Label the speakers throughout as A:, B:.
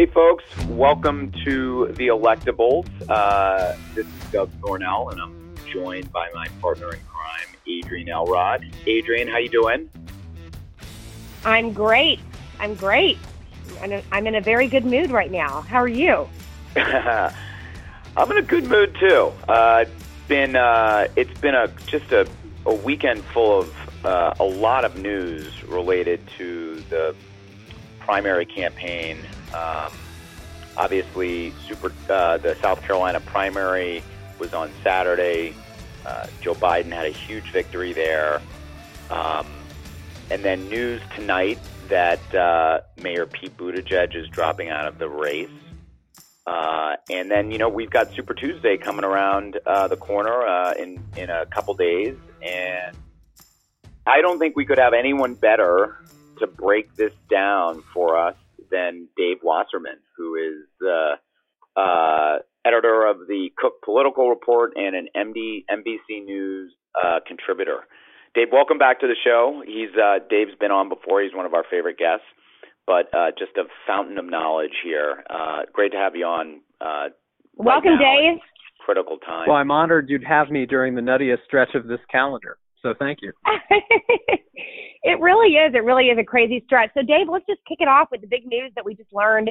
A: Hey, folks, welcome to the Electables. Uh, this is Doug Thornell, and I'm joined by my partner in crime, Adrienne Elrod. Adrienne, how you doing?
B: I'm great. I'm great. I'm in a very good mood right now. How are you?
A: I'm in a good mood too. Uh, it's been uh, it's been a just a, a weekend full of uh, a lot of news related to the primary campaign. Um, obviously, super uh, the South Carolina primary was on Saturday. Uh, Joe Biden had a huge victory there. Um, and then news tonight that uh, Mayor Pete Buttigieg is dropping out of the race. Uh, and then, you know, we've got Super Tuesday coming around uh, the corner uh, in, in a couple days. And I don't think we could have anyone better to break this down for us than Dave Wasserman, who is the uh, editor of the Cook Political Report and an MD, NBC News uh, contributor. Dave, welcome back to the show. He's uh, Dave's been on before. He's one of our favorite guests, but uh, just a fountain of knowledge here. Uh, great to have you on. Uh,
B: welcome,
A: right
B: Dave.
A: Critical time.
C: Well, I'm honored you'd have me during the nuttiest stretch of this calendar. So thank you.
B: it really is. It really is a crazy stretch. So, Dave, let's just kick it off with the big news that we just learned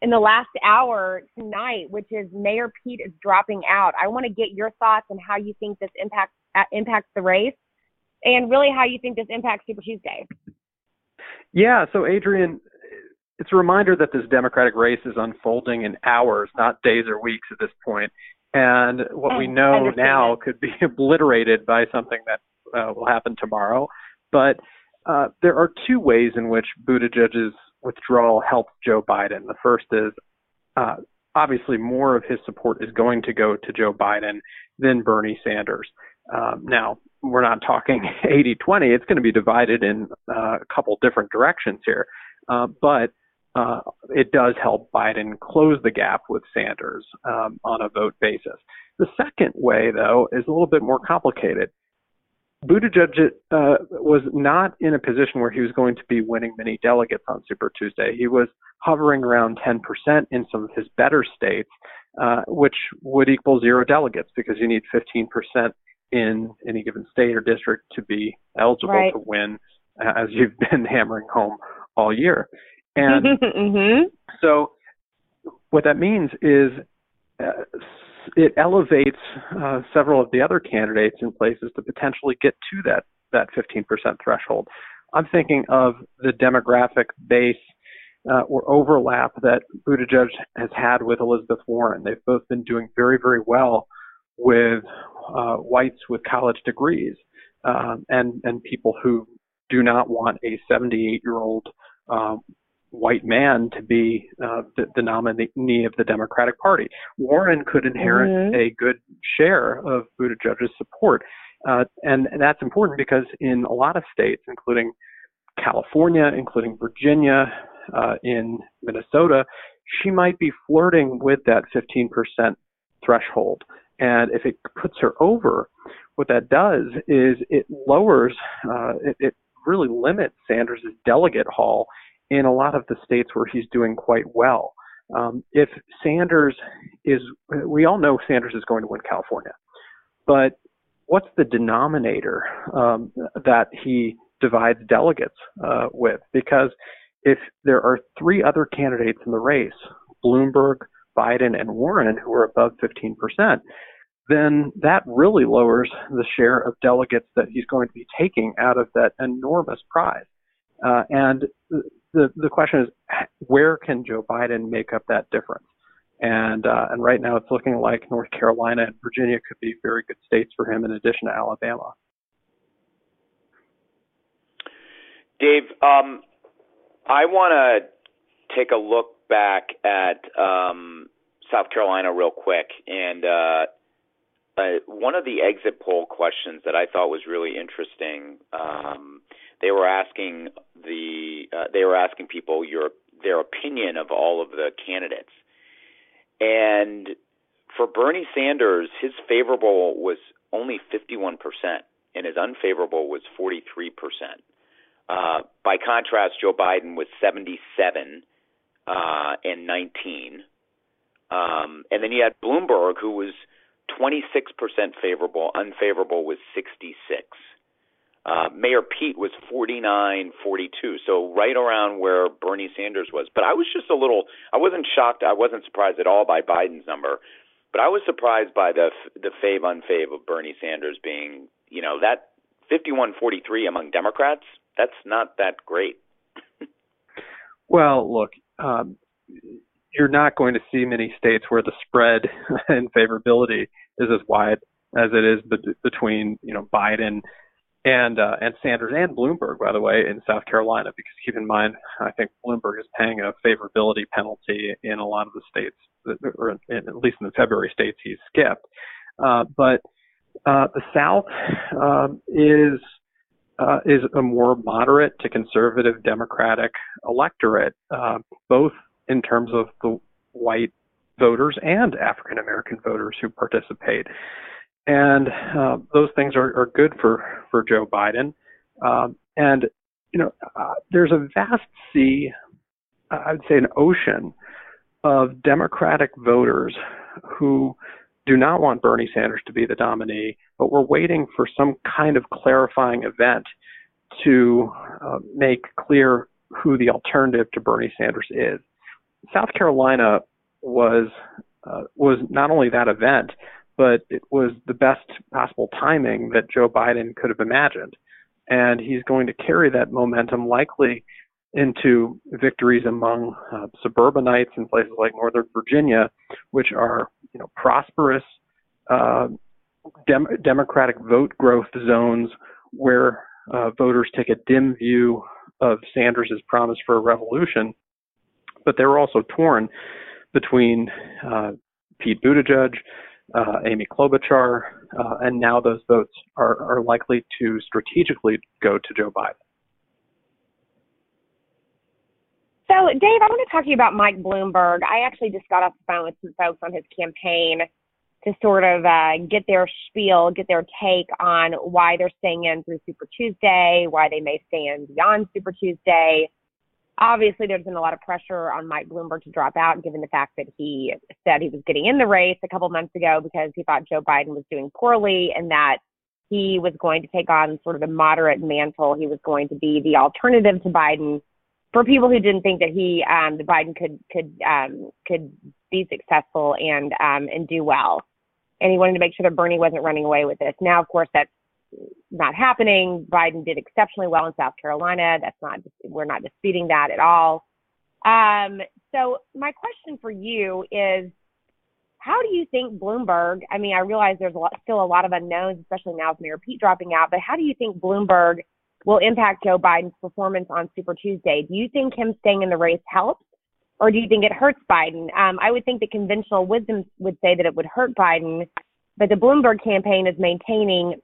B: in the last hour tonight, which is Mayor Pete is dropping out. I want to get your thoughts on how you think this impacts uh, impacts the race and really how you think this impacts Super Tuesday.
C: Yeah, so Adrienne, it's a reminder that this Democratic race is unfolding in hours, not days or weeks at this point. And what we oh, know now could be obliterated by something that uh, will happen tomorrow. But uh, there are two ways in which Buttigieg's withdrawal helps Joe Biden. The first is uh, obviously more of his support is going to go to Joe Biden than Bernie Sanders. Um, now, we're not talking 80 20, it's going to be divided in uh, a couple different directions here. Uh, but uh, it does help Biden close the gap with Sanders um, on a vote basis. The second way, though, is a little bit more complicated. Buttigieg uh, was not in a position where he was going to be winning many delegates on Super Tuesday. He was hovering around 10% in some of his better states, uh, which would equal zero delegates because you need 15% in any given state or district to be eligible
B: right.
C: to win, uh, as you've been hammering home all year. And
B: mm-hmm.
C: so, what that means is uh, it elevates uh, several of the other candidates in places to potentially get to that that 15% threshold. I'm thinking of the demographic base uh, or overlap that Buttigieg has had with Elizabeth Warren. They've both been doing very, very well with uh, whites with college degrees um, and and people who do not want a 78 year old um, white man to be uh, the, the, nominee of the Democratic Party. Warren could inherit mm-hmm. a good share of Buttigieg's support, uh, and that's important because in a lot of states, including California, including Virginia, uh, in Minnesota, she might be flirting with that 15% threshold. And if it puts her over, what that does is it lowers, uh, it, it really limits Sanders' delegate haul in a lot of the states where he's doing quite well. Um, if Sanders is, we all know Sanders is going to win California, but what's the denominator um, that he divides delegates uh, with? Because if there are three other candidates in the race, Bloomberg, Biden, and Warren, who are above 15%, then that really lowers the share of delegates that he's going to be taking out of that enormous prize. Uh, and the the question is, where can Joe Biden make up that difference? And uh, and right now, it's looking like North Carolina and Virginia could be very good states for him, in addition to Alabama.
A: Dave, um, I want to take a look back at um, South Carolina real quick, and uh, uh, one of the exit poll questions that I thought was really interesting. Um, they were asking the uh, they were asking people your their opinion of all of the candidates, and for Bernie Sanders, his favorable was only 51 percent, and his unfavorable was 43 percent. Uh, by contrast, Joe Biden was 77 uh, and 19. Um, and then you had Bloomberg, who was 26% favorable, unfavorable was 66. Uh, Mayor Pete was 49 42, so right around where Bernie Sanders was. But I was just a little, I wasn't shocked, I wasn't surprised at all by Biden's number, but I was surprised by the the fave unfave of Bernie Sanders being, you know, that 51 43 among Democrats, that's not that great.
C: well, look, um, you're not going to see many states where the spread in favorability is as wide as it is be- between, you know, Biden and uh, and Sanders and Bloomberg, by the way, in South Carolina. Because keep in mind, I think Bloomberg is paying a favorability penalty in a lot of the states, or in, at least in the February states he's skipped. Uh, but uh, the South um, is uh, is a more moderate to conservative Democratic electorate, uh, both in terms of the white voters and African American voters who participate and uh, those things are, are good for for Joe Biden. Um, and you know, uh, there's a vast sea, I would say, an ocean of Democratic voters who do not want Bernie Sanders to be the nominee, but we're waiting for some kind of clarifying event to uh, make clear who the alternative to Bernie Sanders is. South Carolina was uh, was not only that event, but it was the best possible timing that Joe Biden could have imagined. And he's going to carry that momentum likely into victories among uh, suburbanites in places like Northern Virginia, which are you know prosperous uh, dem- Democratic vote growth zones where uh, voters take a dim view of Sanders' promise for a revolution, but they were also torn between uh, Pete Buttigieg, uh, Amy Klobuchar, uh, and now those votes are, are likely to strategically go to Joe Biden.
B: So, Dave, I want to talk to you about Mike Bloomberg. I actually just got off the phone with some folks on his campaign to sort of uh, get their spiel, get their take on why they're staying in through Super Tuesday, why they may stay in beyond Super Tuesday, obviously there's been a lot of pressure on Mike Bloomberg to drop out, given the fact that he said he was getting in the race a couple months ago because he thought Joe Biden was doing poorly and that he was going to take on sort of the moderate mantle. He was going to be the alternative to Biden for people who didn't think that he, um, the Biden could could um, could be successful and um, and do well. And he wanted to make sure that Bernie wasn't running away with this. Now, of course, that's not happening. Biden did exceptionally well in South Carolina. That's not, we're not disputing that at all. Um, so my question for you is, how do you think Bloomberg, I mean, I realize there's a lot, still a lot of unknowns, especially now with Mayor Pete dropping out, but how do you think Bloomberg will impact Joe Biden's performance on Super Tuesday? Do you think him staying in the race helps? Or do you think it hurts Biden? Um, I would think that conventional wisdom would say that it would hurt Biden, but the Bloomberg campaign is maintaining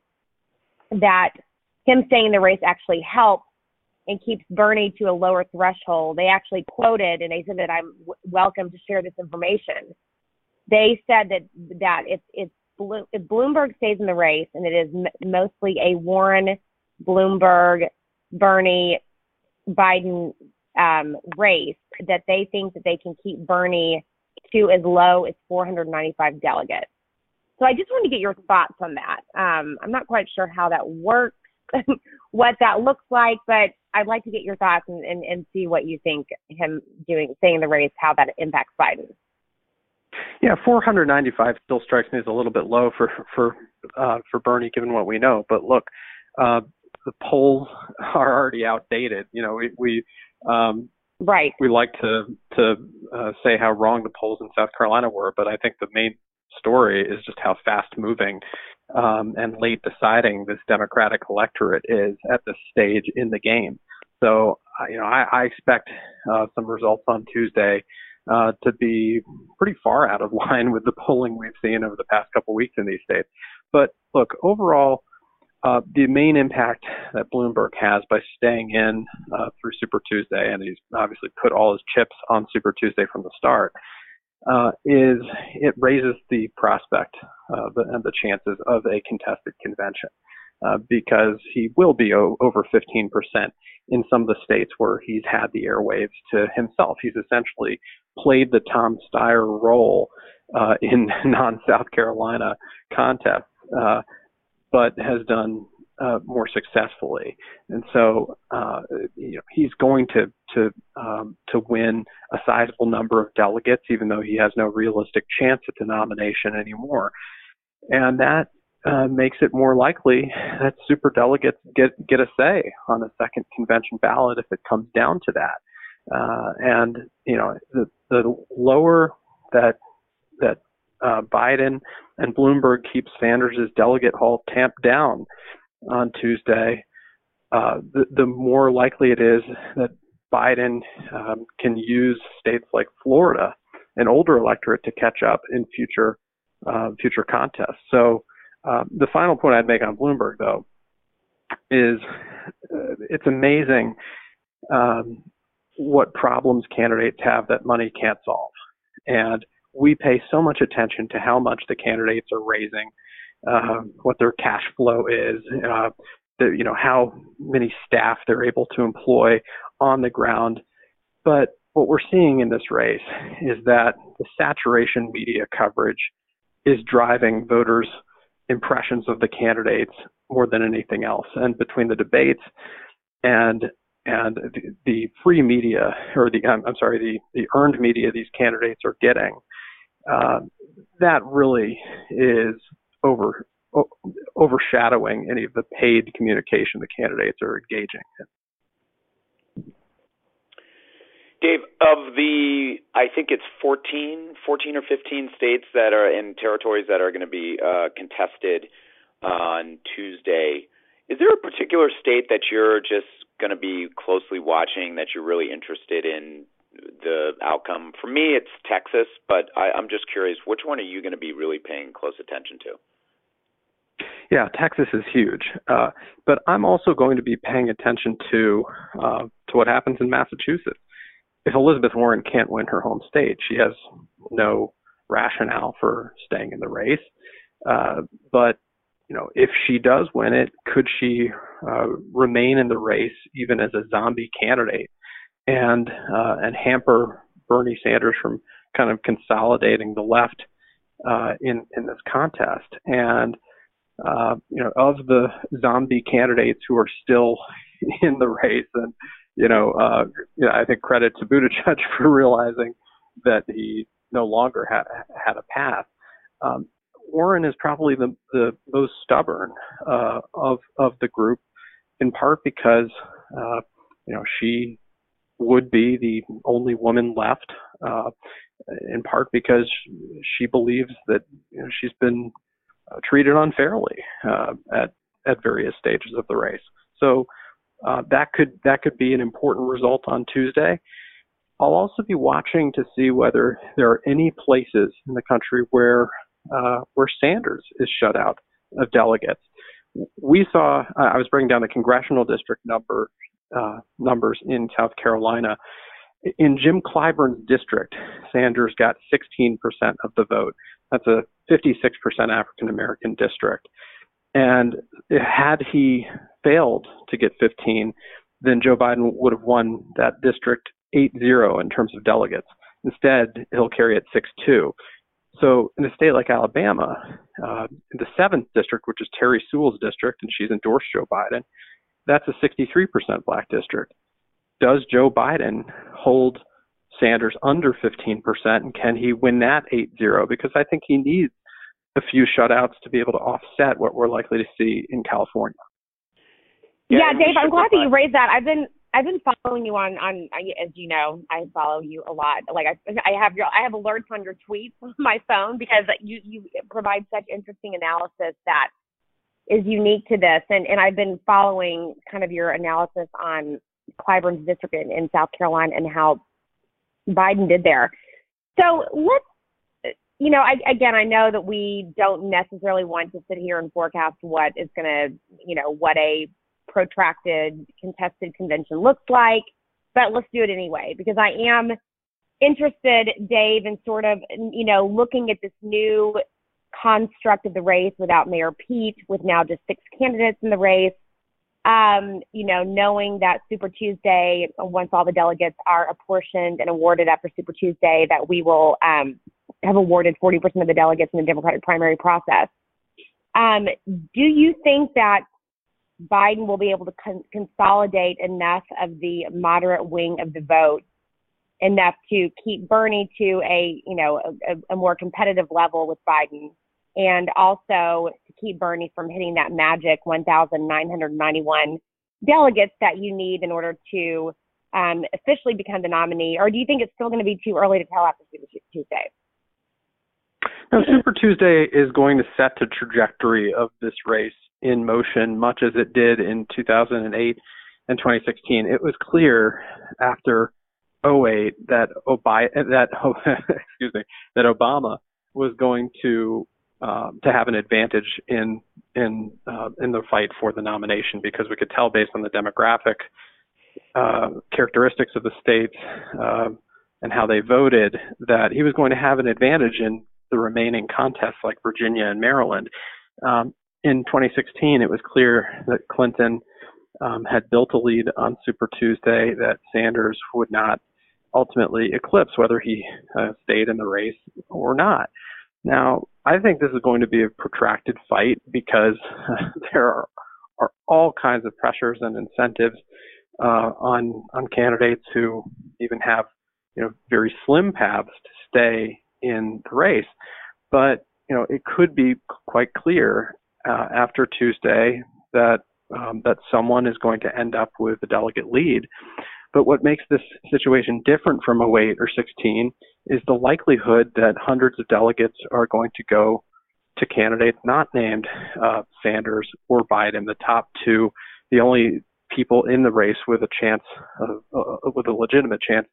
B: that him staying in the race actually helps and keeps Bernie to a lower threshold. They actually quoted and they said that I'm w- welcome to share this information. They said that that if if, Blo- if Bloomberg stays in the race and it is m- mostly a Warren, Bloomberg, Bernie, Biden um, race, that they think that they can keep Bernie to as low as 495 delegates. So I just wanted to get your thoughts on that. Um, I'm not quite sure how that works, what that looks like, but I'd like to get your thoughts and, and, and see what you think him doing, staying in the race, how that impacts Biden.
C: Yeah, 495 still strikes me as a little bit low for for uh, for Bernie, given what we know. But look, uh, the polls are already outdated. You know, we we um,
B: right
C: we like to to uh, say how wrong the polls in South Carolina were, but I think the main story is just how fast moving um, and late deciding this Democratic electorate is at this stage in the game. So, you know, I, I expect uh, some results on Tuesday uh, to be pretty far out of line with the polling we've seen over the past couple weeks in these states. But look, overall, uh, the main impact that Bloomberg has by staying in uh, through Super Tuesday, and he's obviously put all his chips on Super Tuesday from the start, uh, is it raises the prospect uh, the, and the chances of a contested convention. uh, because he will be o- over 15% in some of the states where he's had the airwaves to himself. He's essentially played the Tom Steyer role uh, in non-South Carolina contests, uh, but has done uh, more successfully. And so, uh, you know, he's going to to um, to win a sizable number of delegates, even though he has no realistic chance at the nomination anymore. And that uh, makes it more likely that super delegates get get a say on the second convention ballot if it comes down to that. Uh, and you know, the the lower that that uh, Biden and Bloomberg keep Sanders' delegate haul tamped down on Tuesday, uh, the, the more likely it is that Biden um, can use states like Florida, an older electorate, to catch up in future uh, future contests. So um, the final point I'd make on Bloomberg, though, is uh, it's amazing um, what problems candidates have that money can't solve, and we pay so much attention to how much the candidates are raising, uh, what their cash flow is, uh, the, you know how many staff they're able to employ on the ground. But what we're seeing in this race is that the saturation media coverage is driving voters' impressions of the candidates more than anything else. And between the debates and and the, the free media, or the I'm, I'm sorry, the the earned media these candidates are getting, uh, that really is over o- overshadowing any of the paid communication the candidates are engaging in.
A: Dave, of the, I think it's 14, 14 or 15 states that are in territories that are going to be uh, contested on Tuesday. Is there a particular state that you're just going to be closely watching that you're really interested in the outcome? For me, it's Texas, but I, I'm just curious, which one are you going to be really paying close attention to?
C: Yeah, Texas is huge, uh, but I'm also going to be paying attention to uh, to what happens in Massachusetts if Elizabeth Warren can't win her home state, she has no rationale for staying in the race. Uh, but you know, if she does win it, could she uh, remain in the race even as a zombie candidate and uh, and hamper Bernie Sanders from kind of consolidating the left uh, in in this contest? And uh, you know, of the zombie candidates who are still in the race and you know, uh, you know, I think credit to Buttigieg for realizing that he no longer had had a path. Um, Warren is probably the the most stubborn uh, of of the group, in part because uh, you know she would be the only woman left, uh, in part because she believes that you know, she's been uh, treated unfairly uh, at at various stages of the race. So uh, that could that could be an important result on Tuesday. I'll also be watching to see whether there are any places in the country where uh, where Sanders is shut out of delegates. We saw I was bringing down the congressional district number uh, numbers in South Carolina. In Jim Clyburn's district, Sanders got 16% of the vote. That's a 56% African American district. And had he failed to get 15, then Joe Biden would have won that district 8-0 in terms of delegates. Instead, he'll carry it 6-2. So in a state like Alabama, uh, the seventh district, which is Terry Sewell's district, and she's endorsed Joe Biden, that's a 63% black district. Does Joe Biden hold Sanders under 15%, and can he win that 8-0? Because I think he needs a few shutouts to be able to offset what we're likely to see in California.
B: Yeah, yeah Dave, I'm glad that you raised that. I've been I've been following you on on as you know, I follow you a lot. Like I I have your I have alerts on your tweets on my phone because you you provide such interesting analysis that is unique to this and and I've been following kind of your analysis on Clyburn's district in, in South Carolina and how Biden did there. So let's you know, I, again, I know that we don't necessarily want to sit here and forecast what is going to, you know, what a protracted contested convention looks like, but let's do it anyway because I am interested, Dave, in sort of, you know, looking at this new construct of the race without Mayor Pete, with now just six candidates in the race. Um, you know, knowing that Super Tuesday, once all the delegates are apportioned and awarded after Super Tuesday, that we will um, have awarded 40% of the delegates in the Democratic primary process. Um, do you think that Biden will be able to con- consolidate enough of the moderate wing of the vote enough to keep Bernie to a you know a, a more competitive level with Biden, and also to keep Bernie from hitting that magic 1,991 delegates that you need in order to um, officially become the nominee? Or do you think it's still going to be too early to tell after Super Tuesday?
C: No, Super Tuesday is going to set the trajectory of this race in motion, much as it did in 2008 and 2016. It was clear after 08 that that excuse me, that Obama was going to um, to have an advantage in in uh, in the fight for the nomination because we could tell based on the demographic uh, characteristics of the states uh, and how they voted that he was going to have an advantage in the remaining contests like Virginia and Maryland. Um, in 2016, it was clear that Clinton um, had built a lead on Super Tuesday that Sanders would not ultimately eclipse whether he uh, stayed in the race or not. Now, I think this is going to be a protracted fight because there are, are all kinds of pressures and incentives uh, on on candidates who even have you know very slim paths to stay in the race. But you know, it could be quite clear uh, after Tuesday that um, that someone is going to end up with a delegate lead. But what makes this situation different from 08 or 16 is the likelihood that hundreds of delegates are going to go to candidates not named uh, Sanders or Biden, the top two, the only people in the race with a chance of, uh, with a legitimate chance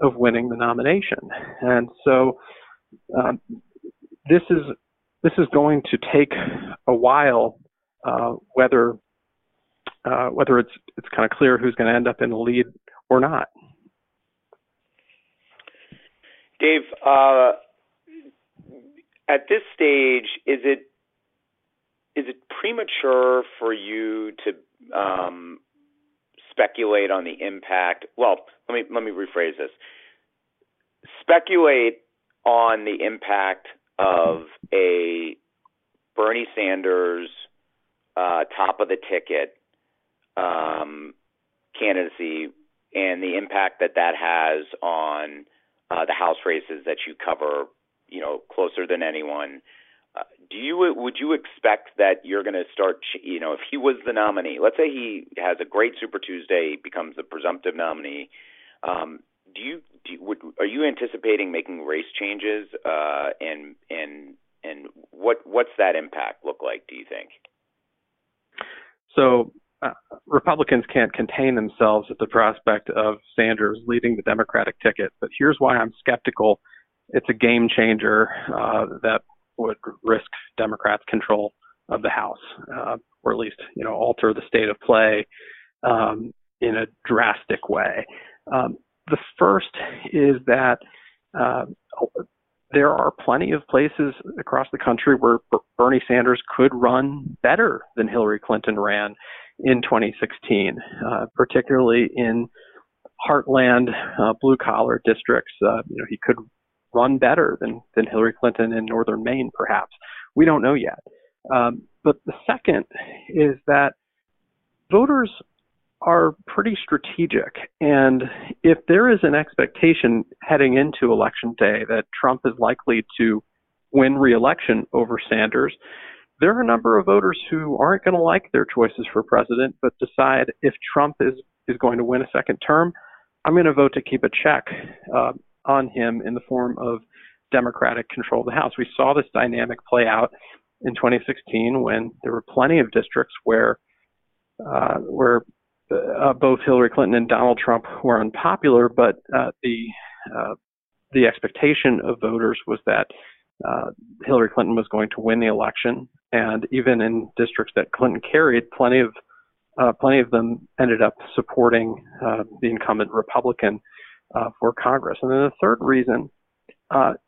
C: of winning the nomination. And so um, this is this is going to take a while, uh, whether uh, whether it's it's kind of clear who's going to end up in the lead or not.
A: Dave, uh, at this stage, is it is it premature for you to um, speculate on the impact? Well, let me let me rephrase this. Speculate on the impact of a Bernie Sanders uh, top of the ticket um, candidacy and the impact that that has on uh, the House races that you cover, you know, closer than anyone. Uh, do you would you expect that you're going to start? You know, if he was the nominee, let's say he has a great Super Tuesday, becomes the presumptive nominee. Um, do you, do you would are you anticipating making race changes uh, and and and what what's that impact look like? Do you think?
C: So uh, Republicans can't contain themselves at the prospect of Sanders leading the Democratic ticket. But here's why I'm skeptical. It's a game changer uh, that would risk Democrats' control of the House, uh, or at least you know alter the state of play um, in a drastic way. Um, the first is that uh, there are plenty of places across the country where Bernie Sanders could run better than Hillary Clinton ran in 2016, uh, particularly in heartland uh, blue collar districts. Uh, you know, he could run better than, than Hillary Clinton in northern Maine, perhaps. We don't know yet. Um, but the second is that voters are pretty strategic. And if there is an expectation heading into election day that Trump is likely to win reelection over Sanders, there are a number of voters who aren't going to like their choices for president, but decide if Trump is, is going to win a second term, I'm going to vote to keep a check uh, on him in the form of Democratic control of the House. We saw this dynamic play out in 2016 when there were plenty of districts where uh, where uh, both Hillary Clinton and Donald Trump were unpopular, but uh, the uh, the expectation of voters was that uh, Hillary Clinton was going to win the election, and even in districts that Clinton carried, plenty of uh, plenty of them ended up supporting uh, the incumbent Republican for Congress. And then the third reason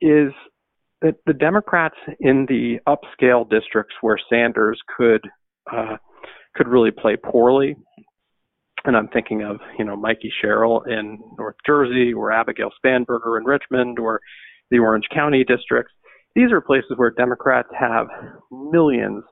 C: is that the Democrats in the upscale districts where Sanders could uh, could really play poorly, and I'm thinking of you know Mikey Sherrill in North Jersey, or Abigail Spanberger in Richmond, or the Orange County districts. These are places where Democrats have millions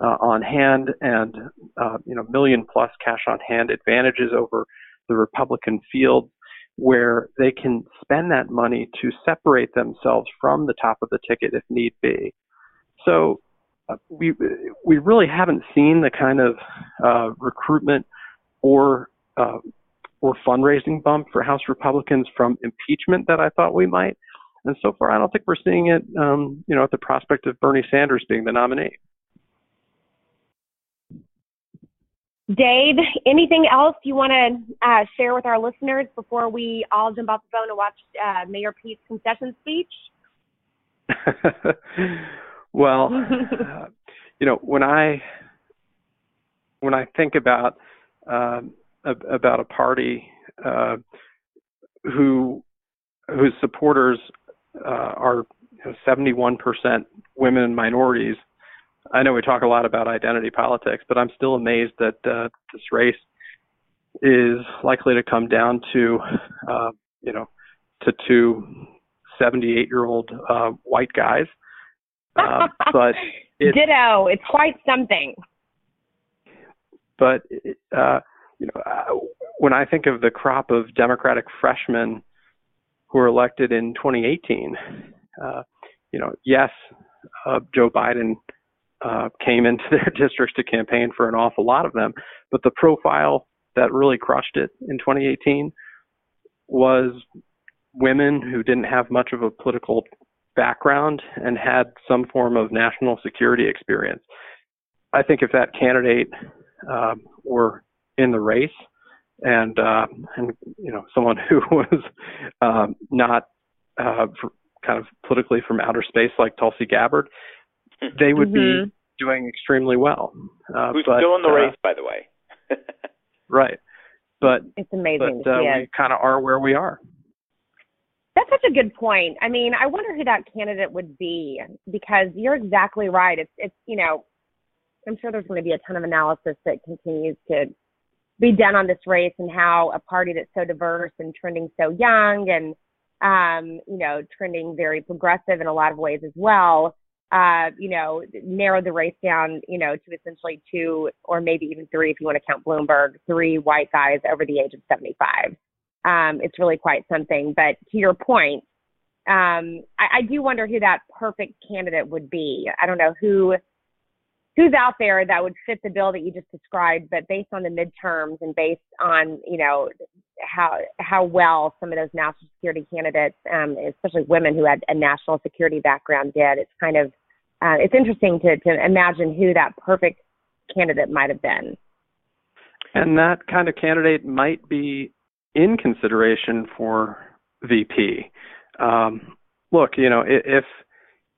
C: uh, on hand and uh, you know million plus cash on hand advantages over the Republican field where they can spend that money to separate themselves from the top of the ticket if need be. So uh, we we really haven't seen the kind of uh, recruitment or uh, or fundraising bump for House Republicans from impeachment that I thought we might. And so far, I don't think we're seeing it. Um, you know, at the prospect of Bernie Sanders being the nominee.
B: Dave, anything else you want to uh, share with our listeners before we all jump off the phone and watch uh, Mayor Pete's concession speech?
C: well, uh, you know, when I when I think about uh, about a party uh, who whose supporters uh, are 71% women and minorities I know we talk a lot about identity politics, but I'm still amazed that uh, this race is likely to come down to, uh, you know, to two 78 year old uh, white guys.
B: Uh, but it, ditto, it's quite something.
C: But uh, you know, uh, when I think of the crop of Democratic freshmen who were elected in 2018, uh, you know, yes, uh, Joe Biden uh, came into their districts to campaign for an awful lot of them. But the profile that really crushed it in 2018 was women who didn't have much of a political background and had some form of national security experience. I think if that candidate uh, were in the race and uh, and you know someone who was um, not uh, kind of politically from outer space like Tulsi Gabbard, they would mm-hmm. be doing extremely well.
A: Uh, Who's but, still in the uh, race, by the way?
C: right, but
B: it's amazing.
C: But uh, we kind of are where we are.
B: That's such a good point. I mean, I wonder who that candidate would be because you're exactly right. It's it's you know, I'm sure there's going to be a ton of analysis that continues to be done on this race and how a party that's so diverse and trending so young and um, you know, trending very progressive in a lot of ways as well uh, you know, narrow the race down, you know, to essentially two or maybe even three, if you want to count Bloomberg, three white guys over the age of 75. Um, it's really quite something. But to your point, um, I, I do wonder who that perfect candidate would be. I don't know who who's out there that would fit the bill that you just described, but based on the midterms and based on you know how how well some of those national security candidates, um, especially women who had a national security background, did, it's kind of uh, it's interesting to, to imagine who that perfect candidate might have been.
C: And that kind of candidate might be in consideration for VP. Um, look, you know, if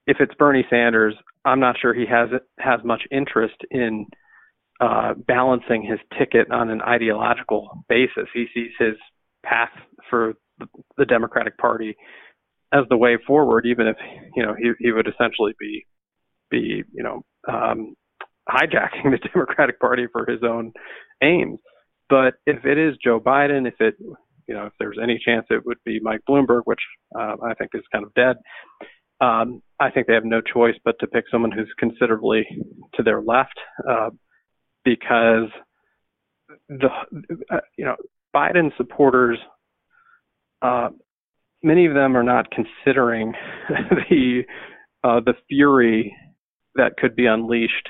C: if it's Bernie Sanders, I'm not sure he has has much interest in uh, balancing his ticket on an ideological basis. He sees his path for the, Democratic Party as the way forward, even if you know he, he would essentially be be, you know, um, hijacking the Democratic Party for his own aims. But if it is Joe Biden, if it, you know, if there's any chance it would be Mike Bloomberg, which uh, I think is kind of dead, um, I think they have no choice but to pick someone who's considerably to their left, uh, because the, uh, you know, Biden supporters, uh, many of them are not considering the uh, the fury that could be unleashed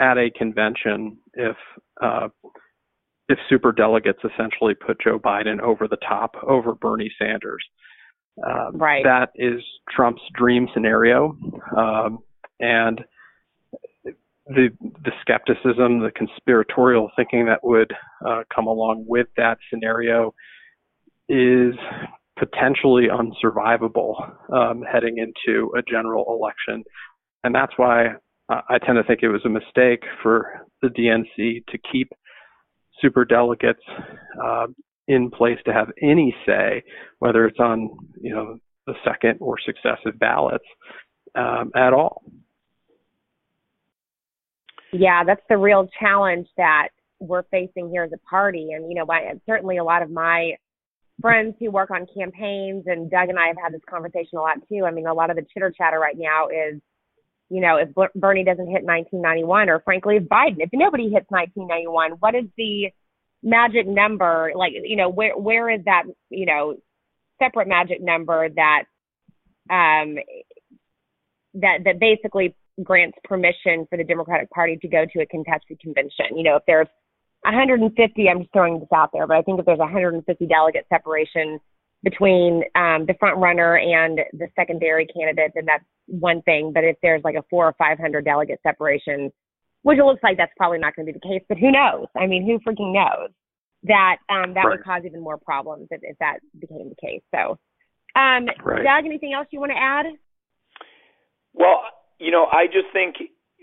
C: at a convention if uh, if super delegates essentially put Joe Biden over the top over Bernie Sanders.
B: Uh, right.
C: That is Trump's dream scenario, um, and the the skepticism, the conspiratorial thinking that would uh, come along with that scenario is potentially unsurvivable um, heading into a general election and that's why I tend to think it was a mistake for the DNC to keep super delegates uh, in place to have any say, whether it's on you know the second or successive ballots. um, at all.
B: Yeah, that's the real challenge that we're facing here as a party. And, you know, by, certainly a lot of my friends who work on campaigns and Doug and I have had this conversation a lot too. I mean, a lot of the chitter chatter right now is, you know, if Bernie doesn't hit 1991 or frankly, if Biden, if nobody hits 1991, what is the magic number? Like, you know, where, where is that, you know, separate magic number that, um, that, that basically grants permission for the Democratic Party to go to a contested convention. You know, if there's 150, I'm just throwing this out there, but I think if there's 150 delegate separation between um, the front runner and the secondary candidate, then that's one thing. But if there's like a four or 500 delegate separation, which it looks like that's probably not going to be the case, but who knows? I mean, who freaking knows? That um, that right. would cause even more problems if, if that became the case. So, um, right. Doug, anything else you want to add?
A: Well, you know, I just think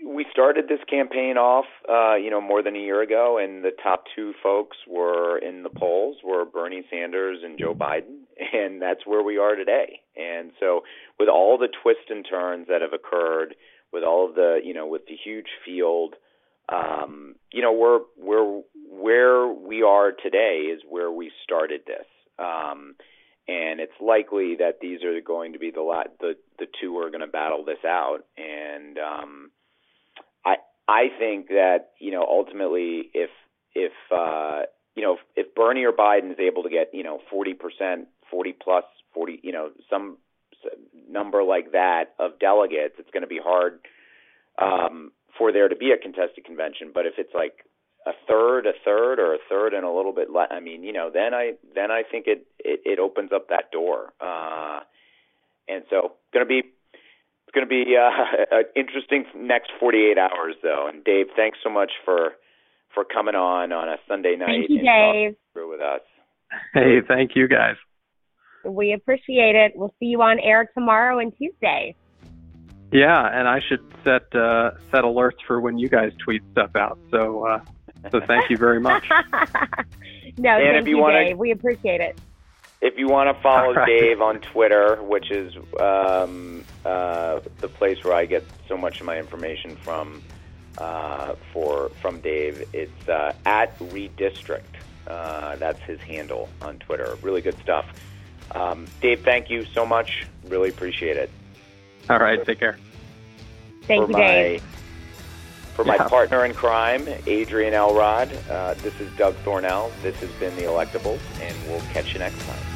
A: we started this campaign off, uh, you know, more than a year ago, and the top two folks were in the polls were Bernie Sanders and Joe Biden, and that's where we are today. And so, with all the twists and turns that have occurred, with all of the, you know, with the huge field, um, you know, we're we're where we are today is where we started this. Um, and it's likely that these are going to be the lot the the two are going to battle this out and um i i think that you know ultimately if if uh you know if, if bernie or biden is able to get you know 40% 40 plus 40 you know some number like that of delegates it's going to be hard um for there to be a contested convention but if it's like a third, a third, or a third and a little bit less. I mean, you know, then I then I think it it, it opens up that door. Uh, and so, going to be it's going to be uh, an interesting next 48 hours, though. And Dave, thanks so much for for coming on on a Sunday night.
B: Thank you, Dave.
A: Through with us.
C: Hey, thank you, guys.
B: We appreciate it. We'll see you on air tomorrow and Tuesday.
C: Yeah, and I should set uh, set alerts for when you guys tweet stuff out. So uh, so thank you very much.
B: no, and thank you, wanna, Dave. We appreciate it.
A: If you want to follow right. Dave on Twitter, which is um, uh, the place where I get so much of my information from, uh, for from Dave, it's uh, at Redistrict. Uh, that's his handle on Twitter. Really good stuff. Um, Dave, thank you so much. Really appreciate it.
C: All right, take care.
B: Thank
A: for
B: you, Dave.
A: For my yeah. partner in crime, Adrienne Elrod, uh, this is Doug Thornell. This has been The Electables, and we'll catch you next time.